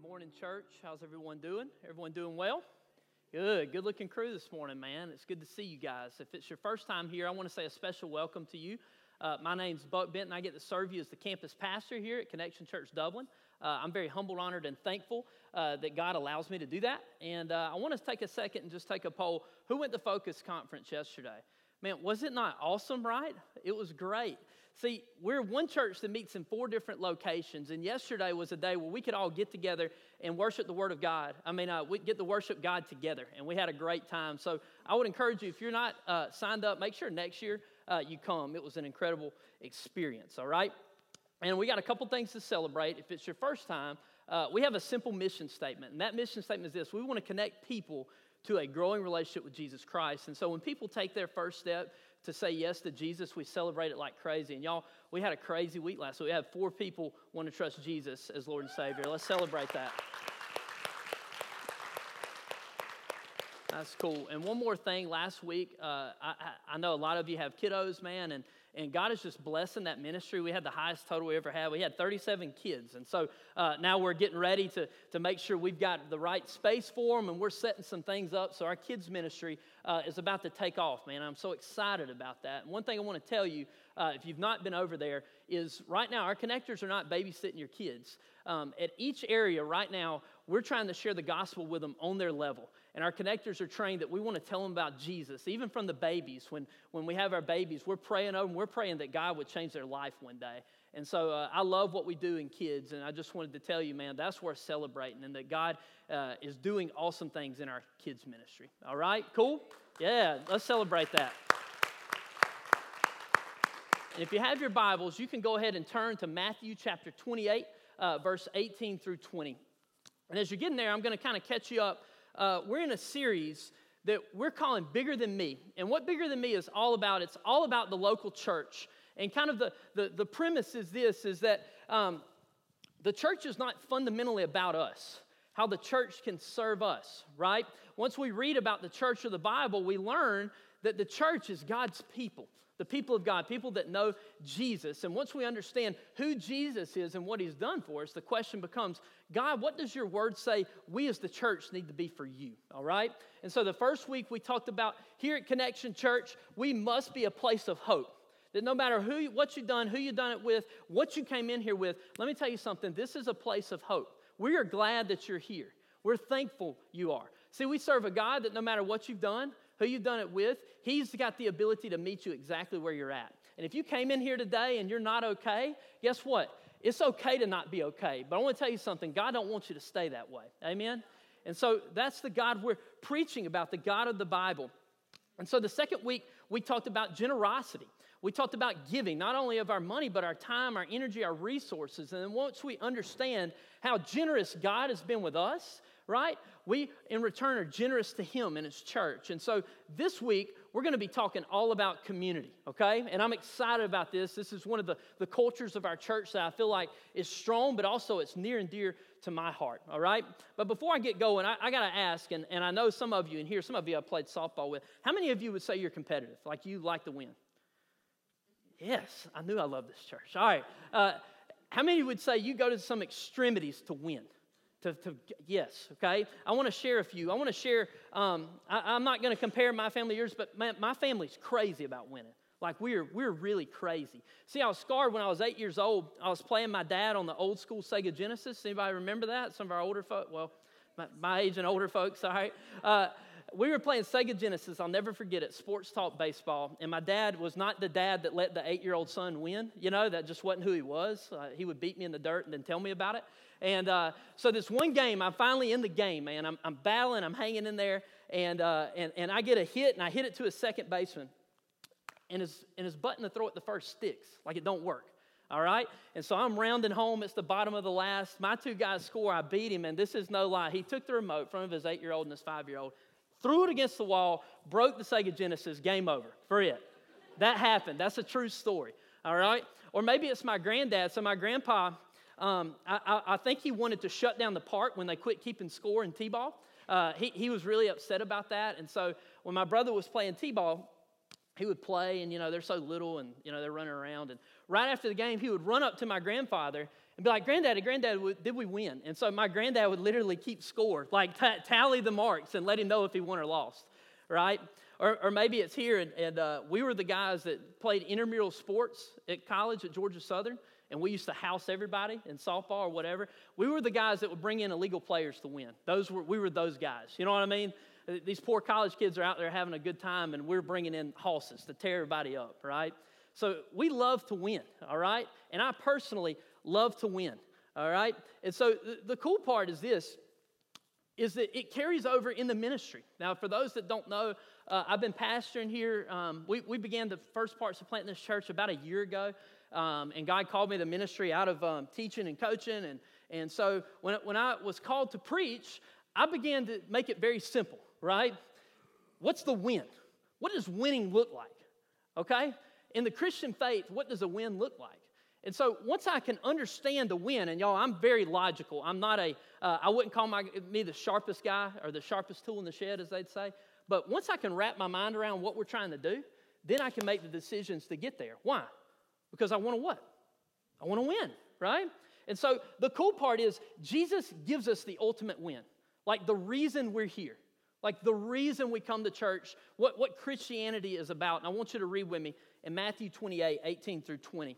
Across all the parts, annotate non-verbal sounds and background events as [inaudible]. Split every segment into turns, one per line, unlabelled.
Good morning, church. How's everyone doing? Everyone doing well? Good. Good looking crew this morning, man. It's good to see you guys. If it's your first time here, I want to say a special welcome to you. Uh, my name's Buck Benton. I get to serve you as the campus pastor here at Connection Church Dublin. Uh, I'm very humbled, honored, and thankful uh, that God allows me to do that. And uh, I want to take a second and just take a poll. Who went to Focus Conference yesterday? Man, was it not awesome, right? It was great. See, we're one church that meets in four different locations, and yesterday was a day where we could all get together and worship the Word of God. I mean, uh, we get to worship God together, and we had a great time. So I would encourage you, if you're not uh, signed up, make sure next year uh, you come. It was an incredible experience, all right? And we got a couple things to celebrate. If it's your first time, uh, we have a simple mission statement, and that mission statement is this we want to connect people to a growing relationship with Jesus Christ. And so when people take their first step, to say yes to Jesus, we celebrate it like crazy. And y'all, we had a crazy week last week. We had four people want to trust Jesus as Lord and Savior. Let's celebrate that. That's cool. And one more thing, last week, uh, I, I, know a lot of you have kiddos, man, and, and God is just blessing that ministry. We had the highest total we ever had. We had 37 kids. And so uh, now we're getting ready to, to make sure we've got the right space for them, and we're setting some things up. So our kids' ministry uh, is about to take off, man. I'm so excited about that. And one thing I want to tell you, uh, if you've not been over there, is right now our connectors are not babysitting your kids. Um, at each area right now, we're trying to share the gospel with them on their level. And our connectors are trained that we want to tell them about Jesus, even from the babies. When, when we have our babies, we're praying over them, we're praying that God would change their life one day. And so uh, I love what we do in kids, and I just wanted to tell you, man, that's worth celebrating, and that God uh, is doing awesome things in our kids' ministry. All right, cool? Yeah, let's celebrate that. And if you have your Bibles, you can go ahead and turn to Matthew chapter 28, uh, verse 18 through 20. And as you're getting there, I'm going to kind of catch you up. Uh, we're in a series that we're calling Bigger Than Me. And what Bigger Than Me is all about, it's all about the local church. And kind of the, the, the premise is this, is that um, the church is not fundamentally about us, how the church can serve us, right? Once we read about the church of the Bible, we learn that the church is God's people the people of God, people that know Jesus. And once we understand who Jesus is and what he's done for us, the question becomes God, what does your word say we as the church need to be for you? All right? And so the first week we talked about here at Connection Church, we must be a place of hope. That no matter who, what you've done, who you've done it with, what you came in here with, let me tell you something. This is a place of hope. We are glad that you're here. We're thankful you are. See, we serve a God that no matter what you've done, who you've done it with, He's got the ability to meet you exactly where you're at. And if you came in here today and you're not okay, guess what? It's okay to not be okay. But I want to tell you something God don't want you to stay that way. Amen? And so that's the God we're preaching about, the God of the Bible. And so the second week, we talked about generosity. We talked about giving, not only of our money, but our time, our energy, our resources. And then once we understand how generous God has been with us, right? We, in return, are generous to Him and His church. And so this week, we're going to be talking all about community, okay? And I'm excited about this. This is one of the, the cultures of our church that I feel like is strong, but also it's near and dear to my heart, all right? But before I get going, I, I got to ask, and, and I know some of you in here, some of you I've played softball with, how many of you would say you're competitive, like you like to win? Yes, I knew I loved this church. All right. Uh, how many would say you go to some extremities to win? To, to, yes, okay? I want to share a few. I want to share, um, I, am not going to compare my family to yours, but my, my family's crazy about winning. Like we're, we're really crazy. See, I was scarred when I was eight years old. I was playing my dad on the old school Sega Genesis. Anybody remember that? Some of our older folks, well, my, my, age and older folks, all right. Uh, we were playing Sega Genesis. I'll never forget it. Sports talk baseball. And my dad was not the dad that let the eight year old son win. You know, that just wasn't who he was. Uh, he would beat me in the dirt and then tell me about it. And uh, so this one game, I'm finally in the game, man. I'm, I'm battling, I'm hanging in there, and, uh, and, and I get a hit, and I hit it to a second baseman. And his, and his button to throw it the first sticks, like it don't work. All right? And so I'm rounding home. It's the bottom of the last. My two guys score. I beat him, and this is no lie. He took the remote from his eight year old and his five year old, threw it against the wall, broke the Sega Genesis, game over for it. That happened. That's a true story. All right? Or maybe it's my granddad. So my grandpa, um, I, I, think he wanted to shut down the park when they quit keeping score in T ball. Uh, he, he was really upset about that. And so when my brother was playing T ball, he would play, and you know, they're so little and you know, they're running around. And right after the game, he would run up to my grandfather and be like, Granddaddy, Granddad, did we win? And so my granddad would literally keep score, like t- tally the marks and let him know if he won or lost, right? Or, or maybe it's here, and, and uh, we were the guys that played intramural sports at college at Georgia Southern, and we used to house everybody in softball or whatever. We were the guys that would bring in illegal players to win. Those were, we were those guys. You know what I mean? These poor college kids are out there having a good time, and we're bringing in horses to tear everybody up, right? So we love to win, all right? And I personally love to win, all right? And so the, cool part is this is that it carries over in the ministry. Now, for those that don't know, uh, I've been pastoring here. Um, we, we began the first parts of planting this church about a year ago, um, and God called me to ministry out of um, teaching and coaching. And, and so when, when I was called to preach, I began to make it very simple, right? What's the win? What does winning look like? Okay? In the Christian faith, what does a win look like? And so once I can understand the win, and y'all, I'm very logical. I'm not a, uh, I wouldn't call my, me the sharpest guy or the sharpest tool in the shed, as they'd say. But once I can wrap my mind around what we're trying to do, then I can make the decisions to get there. Why? Because I want to what? I want to win, right? And so the cool part is Jesus gives us the ultimate win. Like the reason we're here, like the reason we come to church, what, what Christianity is about. And I want you to read with me in Matthew 28 18 through 20.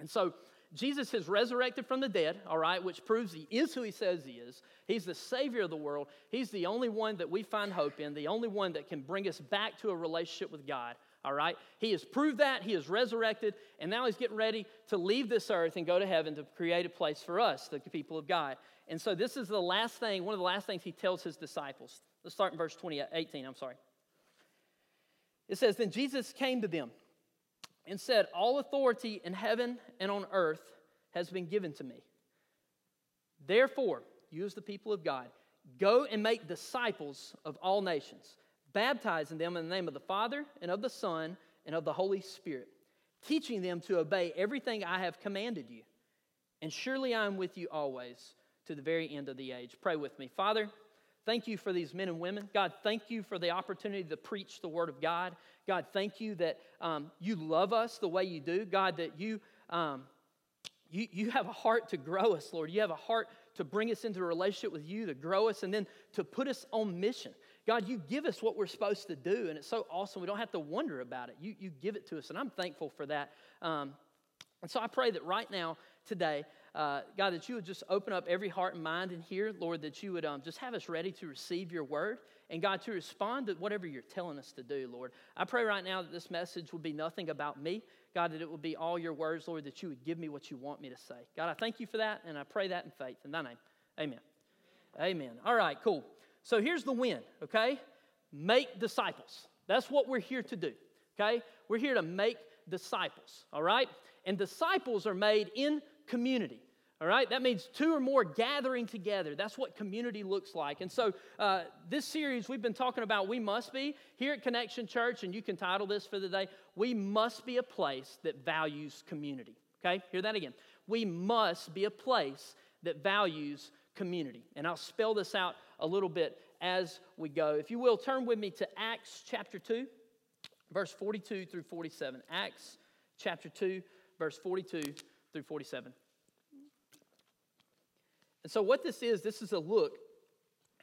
And so Jesus is resurrected from the dead, all right, which proves he is who he says he is. He's the Savior of the world. He's the only one that we find hope in, the only one that can bring us back to a relationship with God, all right? He has proved that. He is resurrected, and now he's getting ready to leave this earth and go to heaven to create a place for us, the people of God. And so this is the last thing, one of the last things he tells his disciples. Let's start in verse 20, 18, I'm sorry. It says, Then Jesus came to them and said, All authority in heaven and on earth has been given to me. Therefore, you as the people of God, go and make disciples of all nations, baptizing them in the name of the Father and of the Son and of the Holy Spirit, teaching them to obey everything I have commanded you. And surely I am with you always to the very end of the age. Pray with me. Father, Thank you for these men and women. God, thank you for the opportunity to preach the Word of God. God, thank you that um, you love us the way you do. God, that you, um, you, you have a heart to grow us, Lord. You have a heart to bring us into a relationship with you, to grow us, and then to put us on mission. God, you give us what we're supposed to do, and it's so awesome. We don't have to wonder about it. You, you give it to us, and I'm thankful for that. Um, and so I pray that right now, today, uh, God, that you would just open up every heart and mind in here, Lord, that you would um, just have us ready to receive your word and God, to respond to whatever you're telling us to do, Lord. I pray right now that this message will be nothing about me, God, that it will be all your words, Lord, that you would give me what you want me to say. God, I thank you for that, and I pray that in faith. In thy name, amen. Amen. All right, cool. So here's the win, okay? Make disciples. That's what we're here to do, okay? We're here to make disciples, all right? And disciples are made in community. All right, that means two or more gathering together. That's what community looks like. And so, uh, this series we've been talking about, we must be here at Connection Church, and you can title this for the day, We Must Be a Place That Values Community. Okay, hear that again. We must be a place that values community. And I'll spell this out a little bit as we go. If you will, turn with me to Acts chapter 2, verse 42 through 47. Acts chapter 2, verse 42 through 47. And so, what this is, this is a look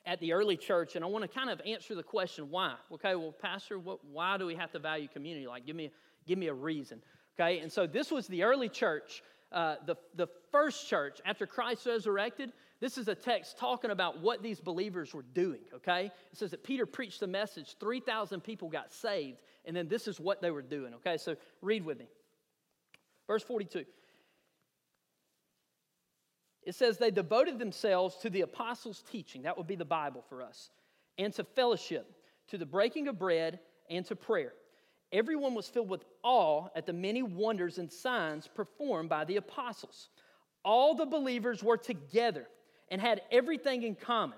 at the early church, and I want to kind of answer the question why. Okay, well, Pastor, what, why do we have to value community? Like, give me, give me a reason. Okay, and so this was the early church, uh, the, the first church after Christ resurrected. This is a text talking about what these believers were doing, okay? It says that Peter preached the message, 3,000 people got saved, and then this is what they were doing, okay? So read with me. Verse 42. It says they devoted themselves to the apostles' teaching, that would be the Bible for us, and to fellowship, to the breaking of bread, and to prayer. Everyone was filled with awe at the many wonders and signs performed by the apostles. All the believers were together and had everything in common.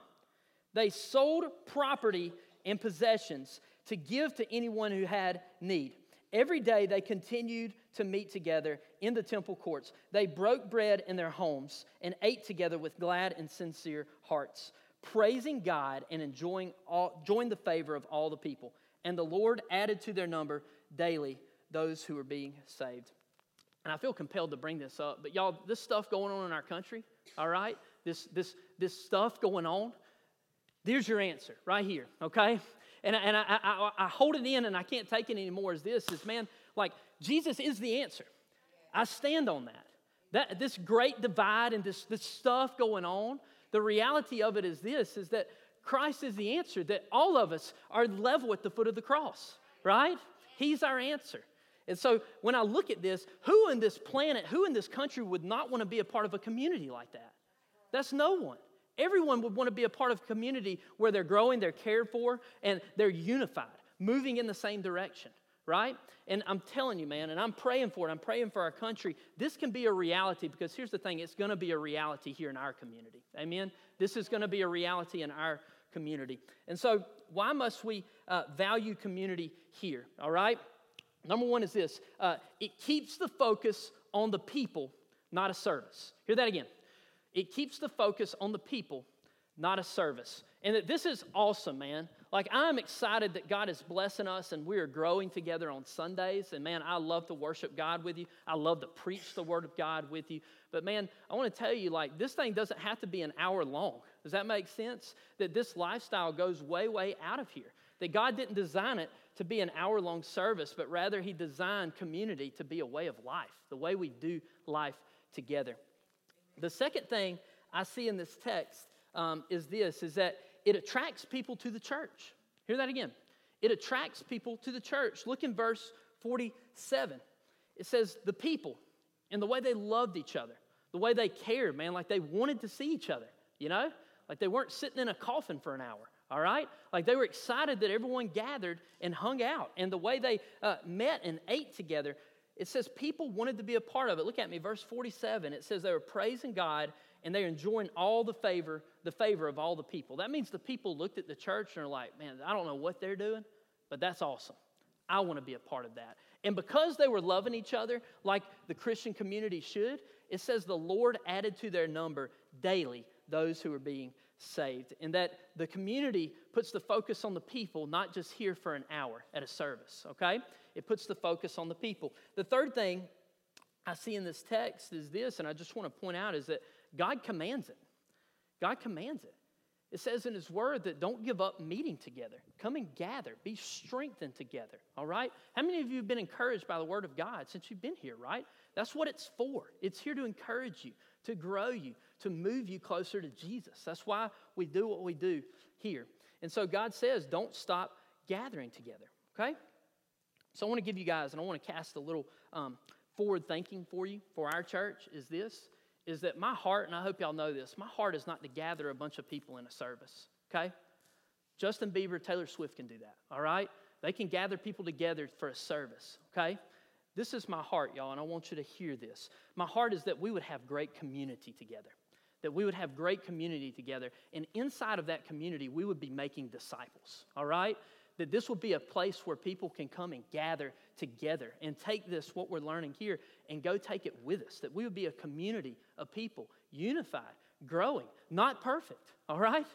They sold property and possessions to give to anyone who had need. Every day they continued to meet together in the temple courts. They broke bread in their homes and ate together with glad and sincere hearts, praising God and enjoying all, enjoying the favor of all the people. And the Lord added to their number daily those who were being saved. and I feel compelled to bring this up, but y'all, this stuff going on in our country, all right? This, this, this stuff going on, there's your answer right here, okay? And, and I, I, I hold it in and I can't take it anymore is this, is man, like Jesus is the answer. I stand on that. That this great divide and this, this stuff going on, the reality of it is this, is that Christ is the answer, that all of us are level at the foot of the cross, right? He's our answer. And so when I look at this, who in this planet, who in this country would not want to be a part of a community like that? That's no one. Everyone would want to be a part of a community where they're growing, they're cared for, and they're unified, moving in the same direction, right? And I'm telling you, man, and I'm praying for it. I'm praying for our country. This can be a reality because here's the thing it's going to be a reality here in our community. Amen? This is going to be a reality in our community. And so, why must we uh, value community here? All right? Number one is this uh, it keeps the focus on the people, not a service. Hear that again. It keeps the focus on the people, not a service. And that this is awesome, man. Like, I'm excited that God is blessing us and we are growing together on Sundays. And man, I love to worship God with you. I love to preach the Word of God with you. But man, I want to tell you, like, this thing doesn't have to be an hour long. Does that make sense? That this lifestyle goes way, way out of here. That God didn't design it to be an hour long service, but rather He designed community to be a way of life, the way we do life together. The second thing I see in this text um, is this is that it attracts people to the church. Hear that again. It attracts people to the church. Look in verse 47. It says, The people and the way they loved each other, the way they cared, man, like they wanted to see each other, you know? Like they weren't sitting in a coffin for an hour all right? Like they were excited that everyone gathered and hung out. And the way they uh, met and ate together, it says people wanted to be a part of it. Look at me, verse 47. It says they were praising God and they're enjoying all the favor, the favor of all the people. That means the people looked at the church and are like, man, I don't know what they're doing, but that's awesome. I want to be a part of that. And because they were loving each other like the Christian community should, it says the Lord added to their number daily those who were being saved, and that the community puts the focus on the people, not just here for an hour at a service, okay? It puts the focus on the people. The third thing I see in this text is this, and I just want to point out is that God commands it. God commands it. It says in His Word that don't give up meeting together. Come and gather. Be strengthened together. All right? How many of you have been encouraged by the Word of God since you've been here, right? That's what it's for. It's here to encourage you, to grow you, to move you closer to Jesus. That's why we do what we do here. And so God says, don't stop gathering together, okay? So I want to give you guys, and I want to cast a little um, forward thinking for you for our church is this is that my heart, and I hope y'all know this, my heart is not to gather a bunch of people in a service, okay? Justin Bieber, Taylor Swift can do that, all right? They can gather people together for a service, okay? This is my heart, y'all, and I want you to hear this. My heart is that we would have great community together that we would have great community together. And inside of that community, we would be making disciples, all right? That this will be a place where people can come and gather together and take this, what we're learning here, and go take it with us. That we would be a community of people, unified, growing, not perfect, all right?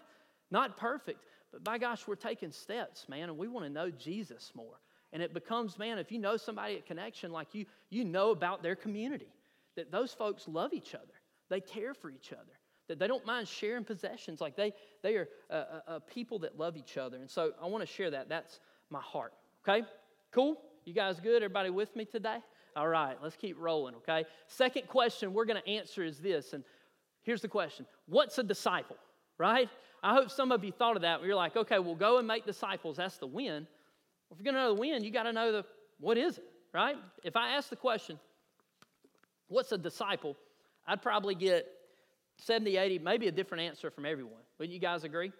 Not perfect, but by gosh, we're taking steps, man, and we want to know Jesus more. And it becomes, man, if you know somebody at Connection, like you, you know about their community, that those folks love each other they care for each other, that they don't mind sharing possessions. Like they, they are a, a, a people that love each other. And so I want to share that. That's my heart. Okay? Cool? You guys good? Everybody with me today? All right, let's keep rolling, okay? Second question we're going to answer is this. And here's the question What's a disciple, right? I hope some of you thought of that. You're like, okay, we'll go and make disciples. That's the win. If you're going to know the win, you got to know the what is it, right? If I ask the question, what's a disciple? I'd probably get 70, 80, maybe a different answer from everyone. Would you guys agree?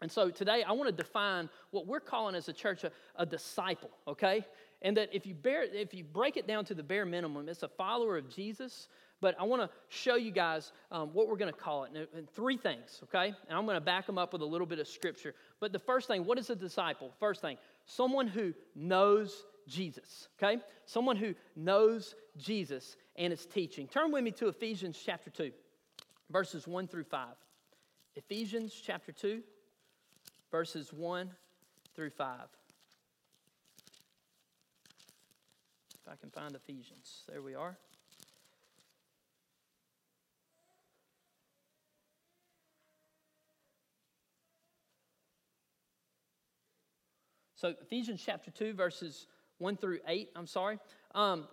And so today I want to define what we're calling as a church a, a, disciple, okay? And that if you bear if you break it down to the bare minimum, it's a follower of Jesus. But I want to show you guys um, what we're going to call it. And three things, okay? And I'm going to back them up with a little bit of scripture. But the first thing, what is a disciple? First thing, someone who knows Jesus, okay? Someone who knows Jesus and its teaching. Turn with me to Ephesians chapter 2, verses 1 through 5. Ephesians chapter 2, verses 1 through 5. If I can find Ephesians, there we are. So, Ephesians chapter 2, verses 1 through 8, I'm sorry. Um,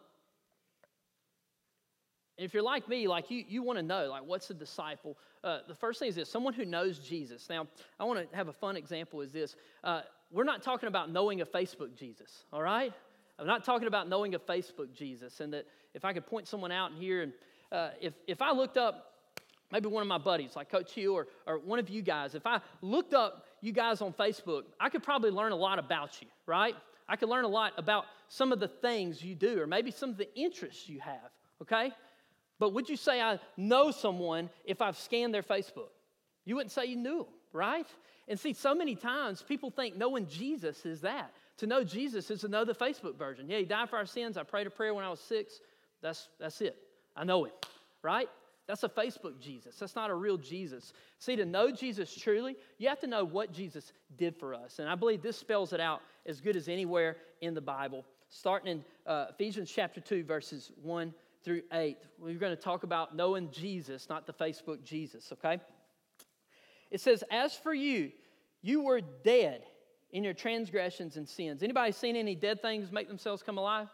if you're like me, like you, you want to know, like, what's a disciple? Uh, the first thing is this someone who knows Jesus. Now, I want to have a fun example is this. Uh, we're not talking about knowing a Facebook Jesus, all right? I'm not talking about knowing a Facebook Jesus. And that if I could point someone out in here, and uh, if, if I looked up maybe one of my buddies, like Coach Hugh or, or one of you guys, if I looked up you guys on Facebook, I could probably learn a lot about you, right? I could learn a lot about some of the things you do, or maybe some of the interests you have, okay? But would you say I know someone if I've scanned their Facebook? You wouldn't say you knew right? And see, so many times people think knowing Jesus is that. To know Jesus is to know the Facebook version. Yeah, he died for our sins. I prayed a prayer when I was six. That's, that's it. I know him, right? That's a Facebook Jesus. That's not a real Jesus. See, to know Jesus truly, you have to know what Jesus did for us. And I believe this spells it out as good as anywhere in the Bible. Starting in uh, Ephesians chapter 2, verses 1 through 8. We're going to talk about knowing Jesus, not the Facebook Jesus, okay? It says, As for you, you were dead in your transgressions and sins. Anybody seen any dead things make themselves come alive?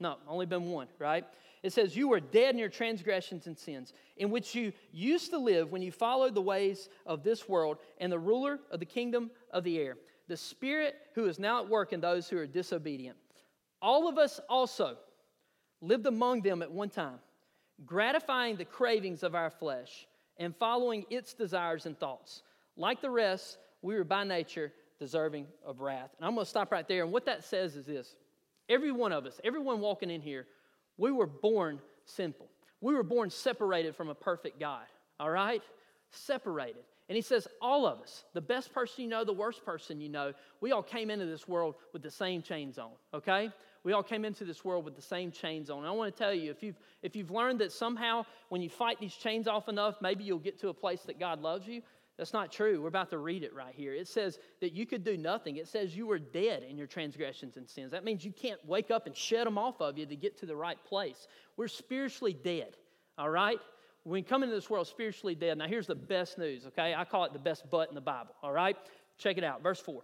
No, only been one, right? It says, You were dead in your transgressions and sins, in which you used to live when you followed the ways of this world and the ruler of the kingdom of the air, the Spirit who is now at work in those who are disobedient. All of us also lived among them at one time, gratifying the cravings of our flesh and following its desires and thoughts. Like the rest, we were by nature deserving of wrath. And I'm going to stop right there. And what that says is this every one of us, everyone walking in here, we were born sinful. We were born separated from a perfect God, all right? Separated. And he says, all of us, the best person you know, the worst person you know, we all came into this world with the same chains on, okay? We all came into this world with the same chains on. And I want to tell you, if you've, if you've learned that somehow when you fight these chains off enough, maybe you'll get to a place that God loves you, that's not true. We're about to read it right here. It says that you could do nothing. It says you were dead in your transgressions and sins. That means you can't wake up and shed them off of you to get to the right place. We're spiritually dead, all right? When we come into this world spiritually dead. Now, here's the best news, okay? I call it the best but in the Bible, all right? Check it out. Verse 4.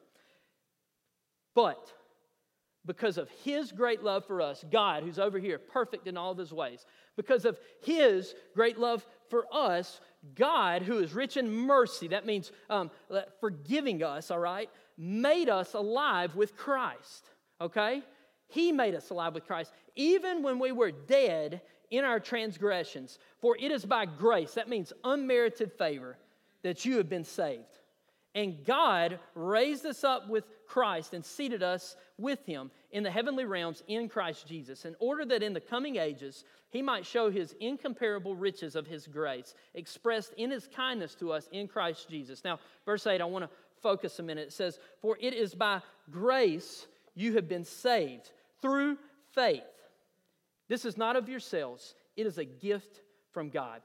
But because of his great love for us, God, who's over here, perfect in all of his ways, because of his great love for us, God, who is rich in mercy, that means um, forgiving us, all right, made us alive with Christ, okay? He made us alive with Christ, even when we were dead in our transgressions. For it is by grace, that means unmerited favor, that you have been saved. And God raised us up with Christ and seated us with him in the heavenly realms in Christ Jesus, in order that in the coming ages he might show his incomparable riches of his grace, expressed in his kindness to us in Christ Jesus. Now, verse 8, I want to focus a minute. It says, For it is by grace you have been saved through faith. This is not of yourselves, it is a gift from God.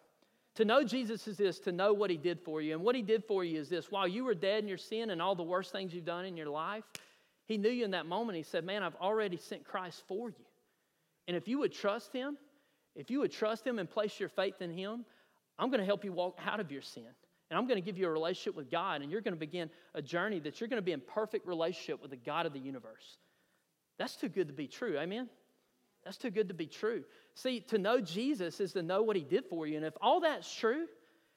To know Jesus is this, to know what he did for you. And what he did for you is this while you were dead in your sin and all the worst things you've done in your life, he knew you in that moment. He said, Man, I've already sent Christ for you. And if you would trust him, if you would trust him and place your faith in him, I'm going to help you walk out of your sin. And I'm going to give you a relationship with God, and you're going to begin a journey that you're going to be in perfect relationship with the God of the universe. That's too good to be true. Amen? That's too good to be true. See, to know Jesus is to know what he did for you. And if all that's true,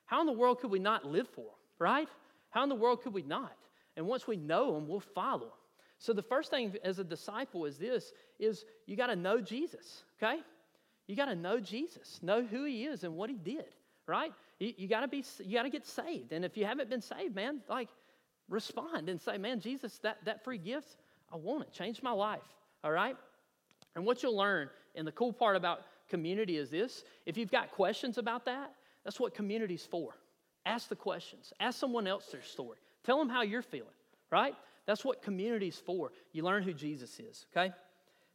how in the world could we not live for him, right? How in the world could we not? And once we know him, we'll follow him. So the first thing as a disciple is this is you got to know Jesus, okay? You got to know Jesus, know who he is and what he did, right? You, you got to be you got to get saved. And if you haven't been saved, man, like respond and say, "Man, Jesus, that that free gift, I want it. Change my life." All right? And what you'll learn, and the cool part about community is this if you've got questions about that, that's what community's for. Ask the questions, ask someone else their story, tell them how you're feeling, right? That's what community's for. You learn who Jesus is, okay?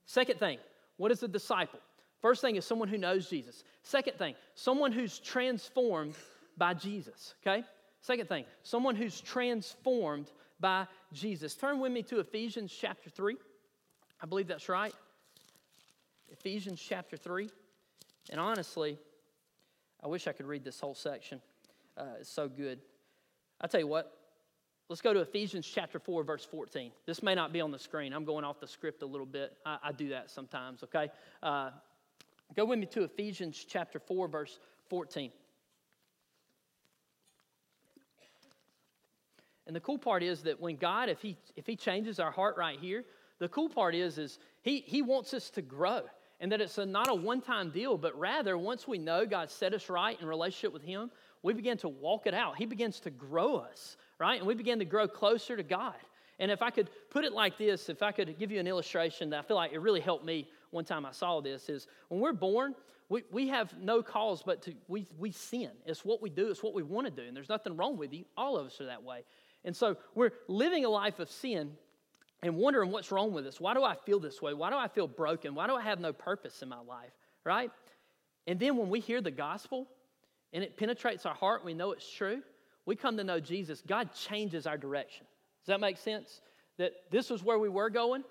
Second thing, what is a disciple? First thing is someone who knows Jesus. Second thing, someone who's transformed by Jesus, okay? Second thing, someone who's transformed by Jesus. Turn with me to Ephesians chapter 3. I believe that's right. Ephesians chapter 3. And honestly, I wish I could read this whole section. Uh, it's so good. I tell you what, let's go to Ephesians chapter 4, verse 14. This may not be on the screen. I'm going off the script a little bit. I, I do that sometimes, okay? Uh, go with me to Ephesians chapter 4, verse 14. And the cool part is that when God, if He if He changes our heart right here, the cool part is, is He He wants us to grow. And that it's a, not a one-time deal, but rather once we know God set us right in relationship with Him, we begin to walk it out. He begins to grow us, right? And we begin to grow closer to God. And if I could put it like this, if I could give you an illustration that I feel like it really helped me one time I saw this, is when we're born, we, we have no cause but to, we, we sin. It's what we do, it's what we want to do. And there's nothing wrong with you. All of us are that way. And so we're living a life of sin and wondering what's wrong with us. Why do I feel this way? Why do I feel broken? Why do I have no purpose in my life? Right? And then when we hear the gospel and it penetrates our heart, we know it's true, we come to know Jesus, God changes our direction. Does that make sense? That this was where we were going.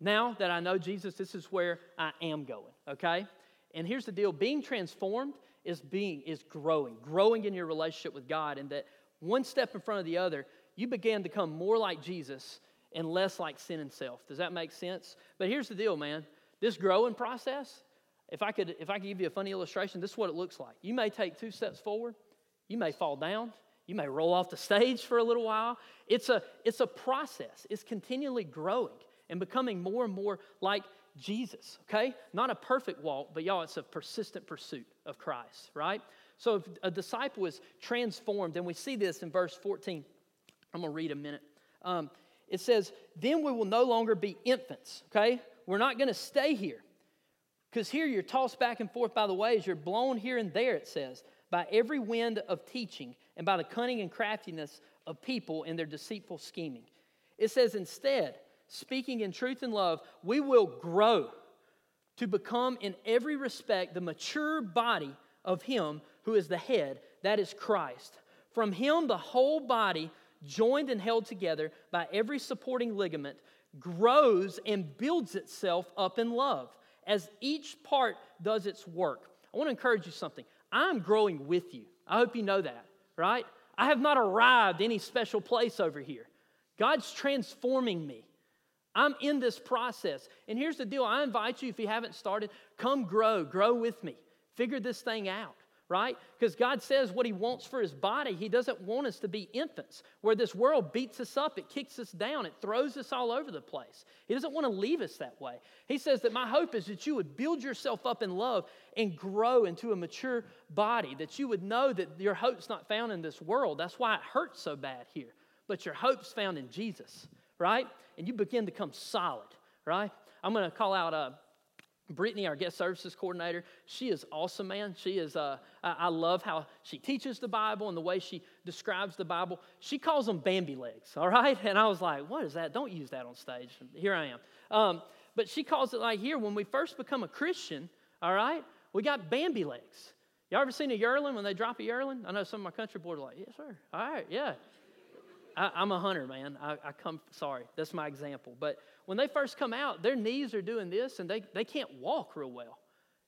Now that I know Jesus, this is where I am going, okay? And here's the deal being transformed is being is growing, growing in your relationship with God, and that one step in front of the other, you began to become more like Jesus and less like sin and self. Does that make sense? But here's the deal, man. This growing process, if I could, if I could give you a funny illustration, this is what it looks like. You may take two steps forward, you may fall down, you may roll off the stage for a little while. It's a, it's a process. It's continually growing and becoming more and more like Jesus, okay? Not a perfect walk, but y'all, it's a persistent pursuit of Christ, right? So if a disciple is transformed, and we see this in verse 14, I'm to read a minute. Um, it says, Then we will no longer be infants, okay? We're not going to stay here. Because here you're tossed back and forth by the waves, you're blown here and there, it says, by every wind of teaching and by the cunning and craftiness of people in their deceitful scheming. It says, Instead, speaking in truth and love, we will grow to become in every respect the mature body of Him who is the head, that is Christ. From him, the whole body, joined and held together by every supporting ligament, grows and builds itself up in love as each part does its work. I want to encourage you something. I'm growing with you. I hope you know that, right? I have not arrived any special place over here. God's transforming me. I'm in this process. And here's the deal I invite you, if you haven't started, come grow, grow with me. Figure this thing out right? Because God says what He wants for His body. He doesn't want us to be infants, where this world beats us up, it kicks us down, it throws us all over the place. He doesn't want to leave us that way. He says that my hope is that you would build yourself up in love and grow into a mature body, that you would know that your hope's not found in this world. That's why it hurts so bad here. But your hope's found in Jesus, right? And you begin to come solid, right? I'm going to call out uh, Brittany, our guest services coordinator, she is awesome, man. She is, uh, I love how she teaches the Bible and the way she describes the Bible. She calls them Bambi legs, all right? [laughs] And I was like, what is that? Don't use that on stage. Here I am. Um, but she calls it like here, when we first become a Christian, all right, we got Bambi legs. Y'all ever seen a yearling when they drop a yearling? I know some of my country boys are like, yes, sir. All right, yeah. I, am a hunter, man. I, I come, sorry, that's my example. But when they first come out, their knees are doing this and they, they can't walk real well.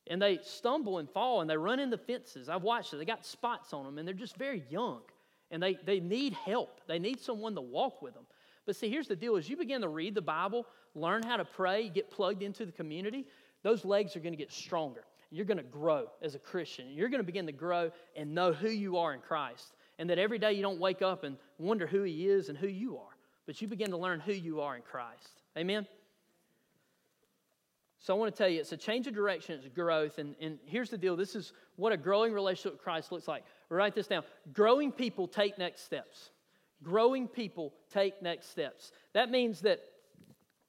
And they stumble and fall and they run into fences. I've watched it. They got spots on them and they're just very young. And they, they need help. They need someone to walk with them. But see, here's the deal as you begin to read the Bible, learn how to pray, get plugged into the community, those legs are going to get stronger. You're going to grow as a Christian. You're going to begin to grow and know who you are in Christ. And that every day you don't wake up and wonder who He is and who you are, but you begin to learn who you are in Christ. Amen? So I want to tell you, it's a change of direction, it's growth. And, and here's the deal this is what a growing relationship with Christ looks like. Write this down. Growing people take next steps. Growing people take next steps. That means that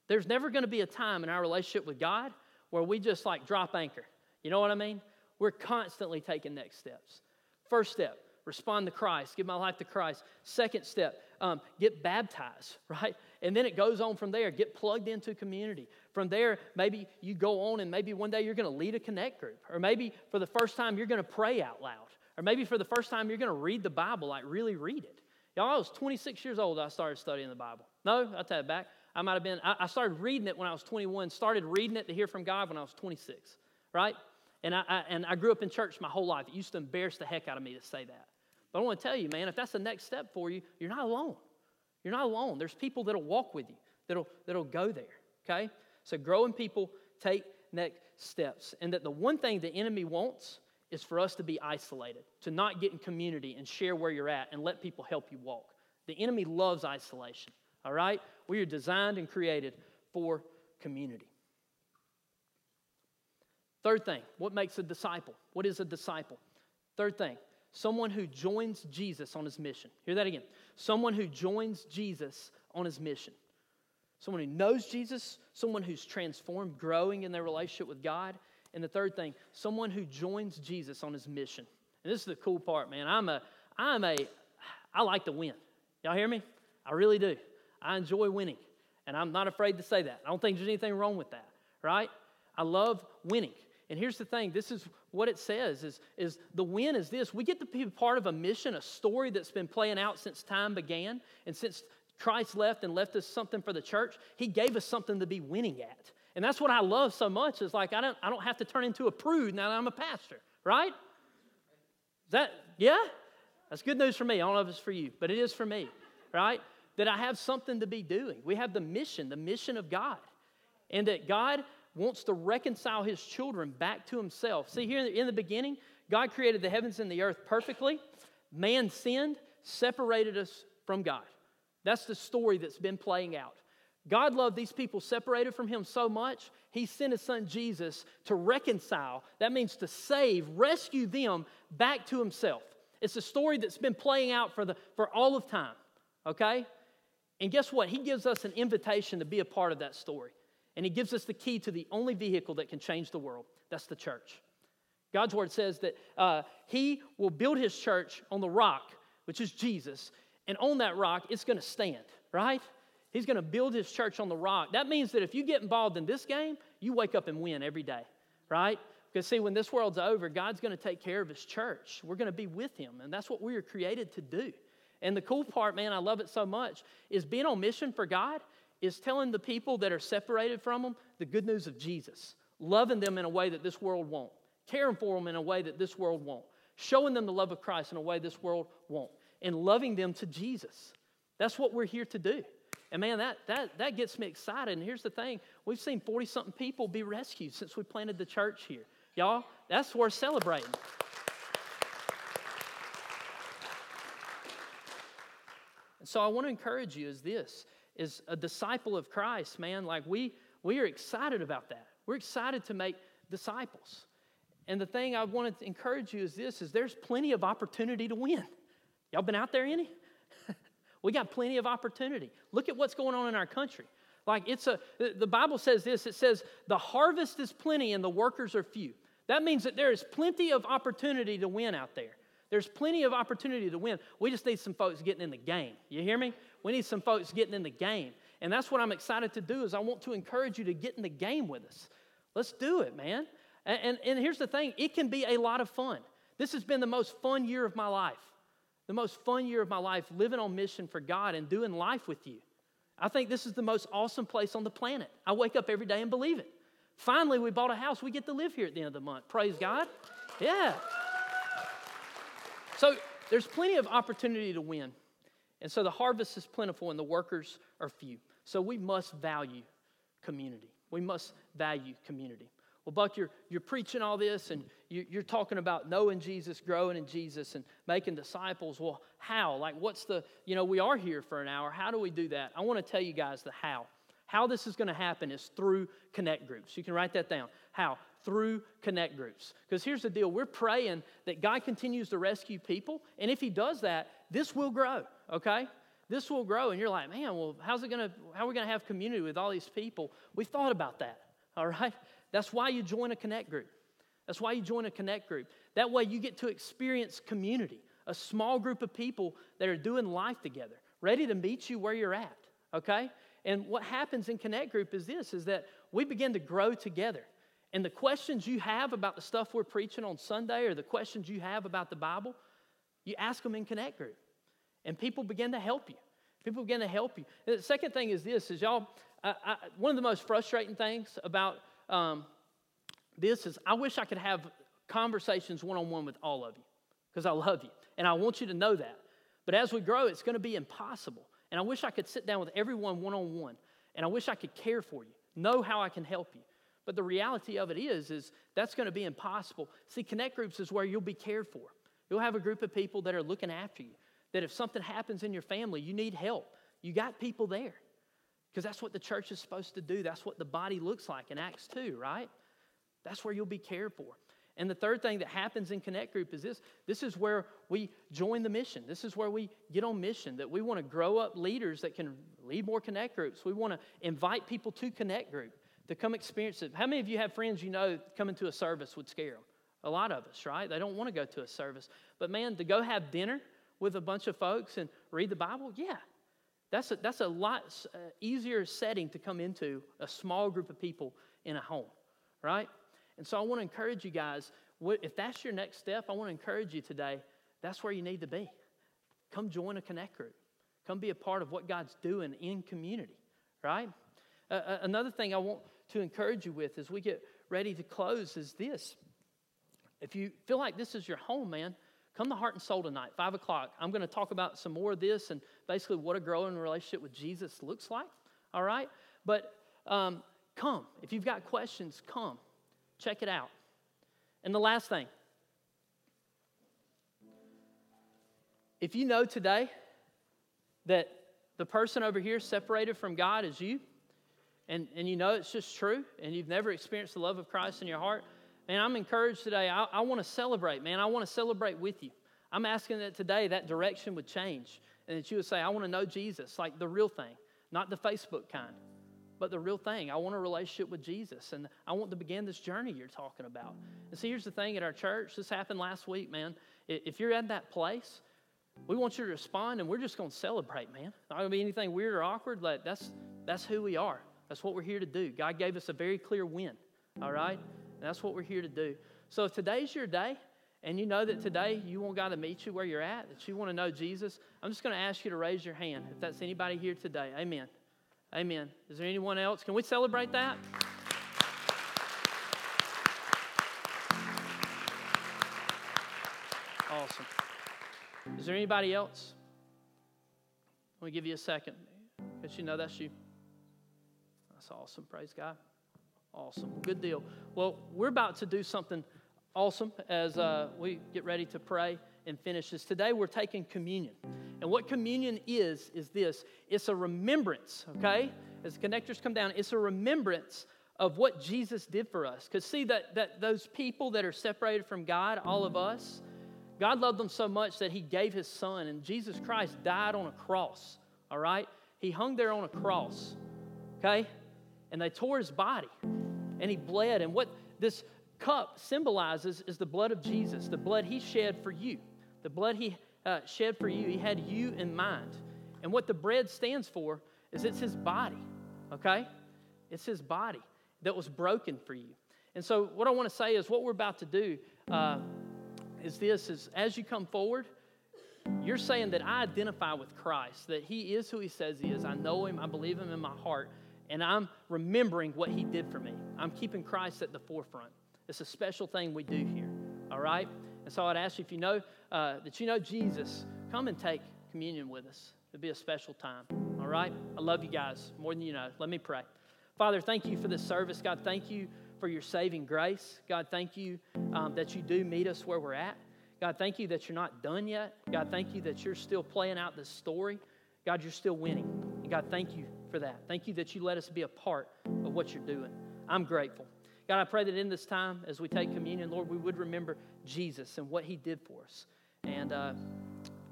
there's never going to be a time in our relationship with God where we just like drop anchor. You know what I mean? We're constantly taking next steps. First step, respond to Christ, give my life to Christ. Second step, um, get baptized, [laughs] right? And then it goes on from there, get plugged into community. From there, maybe you go on and maybe one day you're going to lead a connect group. Or maybe for the first time you're going to pray out loud. Or maybe for the first time you're going to read the Bible, like really read it. Y'all, I was 26 years old I started studying the Bible. No, I'll tell you back. I might have been, I, I started reading it when I was 21, started reading it to hear from God when I was 26, right? And I, I, and I grew up in church my whole life. It used to embarrass the heck out of me to say that. But I want to tell you, man, if that's the next step for you, you're not alone, You're not alone. There's people that'll walk with you, that'll, that'll go there, okay? So growing people take next steps. And that the one thing the enemy wants is for us to be isolated, to not get in community and share where you're at and let people help you walk. The enemy loves isolation, all right? We are designed and created for community. Third thing, what makes a disciple? What is a disciple? Third thing, someone who joins Jesus on his mission. Hear that again. Someone who joins Jesus on his mission. Someone who knows Jesus, someone who's transformed, growing in their relationship with God. And the third thing, someone who joins Jesus on his mission. And this is the cool part, man. I'm a, I'm a, I like to win. Y'all hear me? I really do. I enjoy winning. And I'm not afraid to say that. I don't think there's anything wrong with that, right? I love winning. And here's the thing this is what it says is, is the win is this we get to be part of a mission, a story that's been playing out since time began. And since Christ left and left us something for the church, He gave us something to be winning at. And that's what I love so much is like I don't, I don't have to turn into a prude now that I'm a pastor, right? Is that, yeah? That's good news for me. I don't know if it's for you, but it is for me, right? That I have something to be doing. We have the mission, the mission of God. And that God wants to reconcile his children back to himself. See, here in the beginning, God created the heavens and the earth perfectly. Man sinned, separated us from God. That's the story that's been playing out. God loved these people separated from him so much, he sent his son Jesus to reconcile. That means to save, rescue them back to himself. It's a story that's been playing out for, the, for all of time, okay? And guess what? He gives us an invitation to be a part of that story. And he gives us the key to the only vehicle that can change the world that's the church. God's word says that uh, he will build his church on the rock, which is Jesus, and on that rock, it's going to stand, right? He's going to build his church on the rock. That means that if you get involved in this game, you wake up and win every day, right? Because, see, when this world's over, God's going to take care of his church. We're going to be with him, and that's what we are created to do. And the cool part, man, I love it so much, is being on mission for God is telling the people that are separated from them the good news of Jesus, loving them in a way that this world won't, caring for them in a way that this world won't, showing them the love of Christ in a way this world won't and loving them to Jesus. That's what we're here to do. And man, that, that, that gets me excited. And here's the thing we've seen 40 something people be rescued since we planted the church here. Y'all, that's worth celebrating. And so I want to encourage you is this is a disciple of Christ, man, like we we are excited about that. We're excited to make disciples. And the thing I want to encourage you is this is there's plenty of opportunity to win. Y'all been out there any? [laughs] we got plenty of opportunity. Look at what's going on in our country. Like it's a, the Bible says this it says, the harvest is plenty and the workers are few. That means that there is plenty of opportunity to win out there. There's plenty of opportunity to win. We just need some folks getting in the game. You hear me? We need some folks getting in the game. And that's what I'm excited to do is I want to encourage you to get in the game with us. Let's do it, man. And, and, and here's the thing, it can be a lot of fun. This has been the most fun year of my life the most fun year of my life living on mission for God and doing life with you. I think this is the most awesome place on the planet. I wake up every day and believe it. Finally, we bought a house. We get to live here at the end of the month. Praise God. Yeah. So there's plenty of opportunity to win. And so the harvest is plentiful and the workers are few. So we must value community. We must value community. Well, Buck, you're, you're preaching all this and you, you're talking about knowing Jesus, growing in Jesus, and making disciples. Well, how? Like, what's the, you know, we are here for an hour. How do we do that? I want to tell you guys the how. How this is going to happen is through connect groups. You can write that down. How? Through connect groups. Because here's the deal we're praying that God continues to rescue people. And if He does that, this will grow, okay? This will grow. And you're like, man, well, how's it to, how are we to have community with all these people? We've thought about that, [laughs] all right? That's why you join a connect group. That's why you join a connect group. That way you get to experience community, a small group of people that are doing life together, ready to meet you where you're at, okay? And what happens in connect group is this is that we begin to grow together. And the questions you have about the stuff we're preaching on Sunday or the questions you have about the Bible, you ask them in connect group. And people begin to help you. People begin to help you. And the second thing is this is y'all, I, I, one of the most frustrating things about um, this is I wish I could have conversations one on one with all of you because I love you and I want you to know that. But as we grow, it's going to be impossible. And I wish I could sit down with everyone one on one. And I wish I could care for you, know how I can help you. But the reality of it is, is that's going to be impossible. See, connect groups is where you'll be cared for. You'll have a group of people that are looking after you. That if something happens in your family, you need help. You got people there. Because that's what the church is supposed to do. That's what the body looks like in Acts 2, right? That's where you'll be cared for. And the third thing that happens in Connect Group is this this is where we join the mission. This is where we get on mission, that we want to grow up leaders that can lead more Connect Groups. We want to invite people to Connect Group to come experience it. How many of you have friends you know coming to a service would scare them? A lot of us, right? They don't want to go to a service. But man, to go have dinner with a bunch of folks and read the Bible, yeah, that's a, that's a lot uh, easier setting to come into a small group of people in a home, right? And so I want to encourage you guys, if that's your next step, I want to encourage you today, that's where you need to be. Come join a connect group. Come be a part of what God's doing in community, right? Uh, another thing I want to encourage you with as we get ready to close is this. If you feel like this is your home, man, come to Heart and Soul tonight, 5 o'clock. I'm going to talk about some more of this and basically what a growing relationship with Jesus looks like, all right? But um, come. If you've got questions, come. Check it out. And the last thing if you know today that the person over here separated from God is you, and, and you know it's just true, and you've never experienced the love of Christ in your heart, man, I'm encouraged today. I, I want to celebrate, man. I want to celebrate with you. I'm asking that today that direction would change and that you would say, I want to know Jesus, like the real thing, not the Facebook kind but the real thing. I want a relationship with Jesus, and I want to begin this journey you're talking about. And see, here's the thing at our church. This happened last week, man. If you're at that place, we want you to respond, and we're just going to celebrate, man. Not going to be anything weird or awkward. That's that's who we are. That's what we're here to do. God gave us a very clear win. All right, and that's what we're here to do. So if today's your day, and you know that today you want God to meet you where you're at, that you want to know Jesus, I'm just going to ask you to raise your hand if that's anybody here today. Amen. Amen. Is there anyone else? Can we celebrate that? Awesome. Is there anybody else? Let me give you a second. Because you know that's you. That's awesome. Praise God. Awesome. Good deal. Well, we're about to do something awesome as uh, we get ready to pray and finish this. Today we're taking communion. And what communion is, is this it's a remembrance, okay? As the connectors come down, it's a remembrance of what Jesus did for us. Because see, that, that those people that are separated from God, all of us, God loved them so much that He gave His Son, and Jesus Christ died on a cross, all right? He hung there on a cross, okay? And they tore His body, and He bled. And what this cup symbolizes is the blood of Jesus, the blood He shed for you, the blood He uh, shed for you. He had you in mind. And what the bread stands for is it's His body, okay? It's His body that was broken for you. And so, what I want to say is, what we're about to do uh, is this: is as you come forward, you're saying that I identify with Christ, that He is who He says He is. I know Him, I believe Him in my heart, and I'm remembering what He did for me. I'm keeping Christ at the forefront. It's a special thing we do here, all right? And so I'd ask you if you know uh, that you know Jesus, come and take communion with us. It'll be a special time. All right? I love you guys more than you know. Let me pray. Father, thank you for this service. God, thank you for your saving grace. God, thank you um, that you do meet us where we're at. God, thank you that you're not done yet. God, thank you that you're still playing out this story. God, you're still winning. And God, thank you for that. Thank you that you let us be a part of what you're doing. I'm grateful. God, I pray that in this time, as we take communion, Lord, we would remember Jesus and what he did for us. And uh,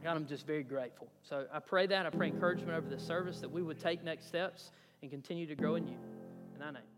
God, I'm just very grateful. So I pray that. I pray encouragement over the service that we would take next steps and continue to grow in you. In thy name.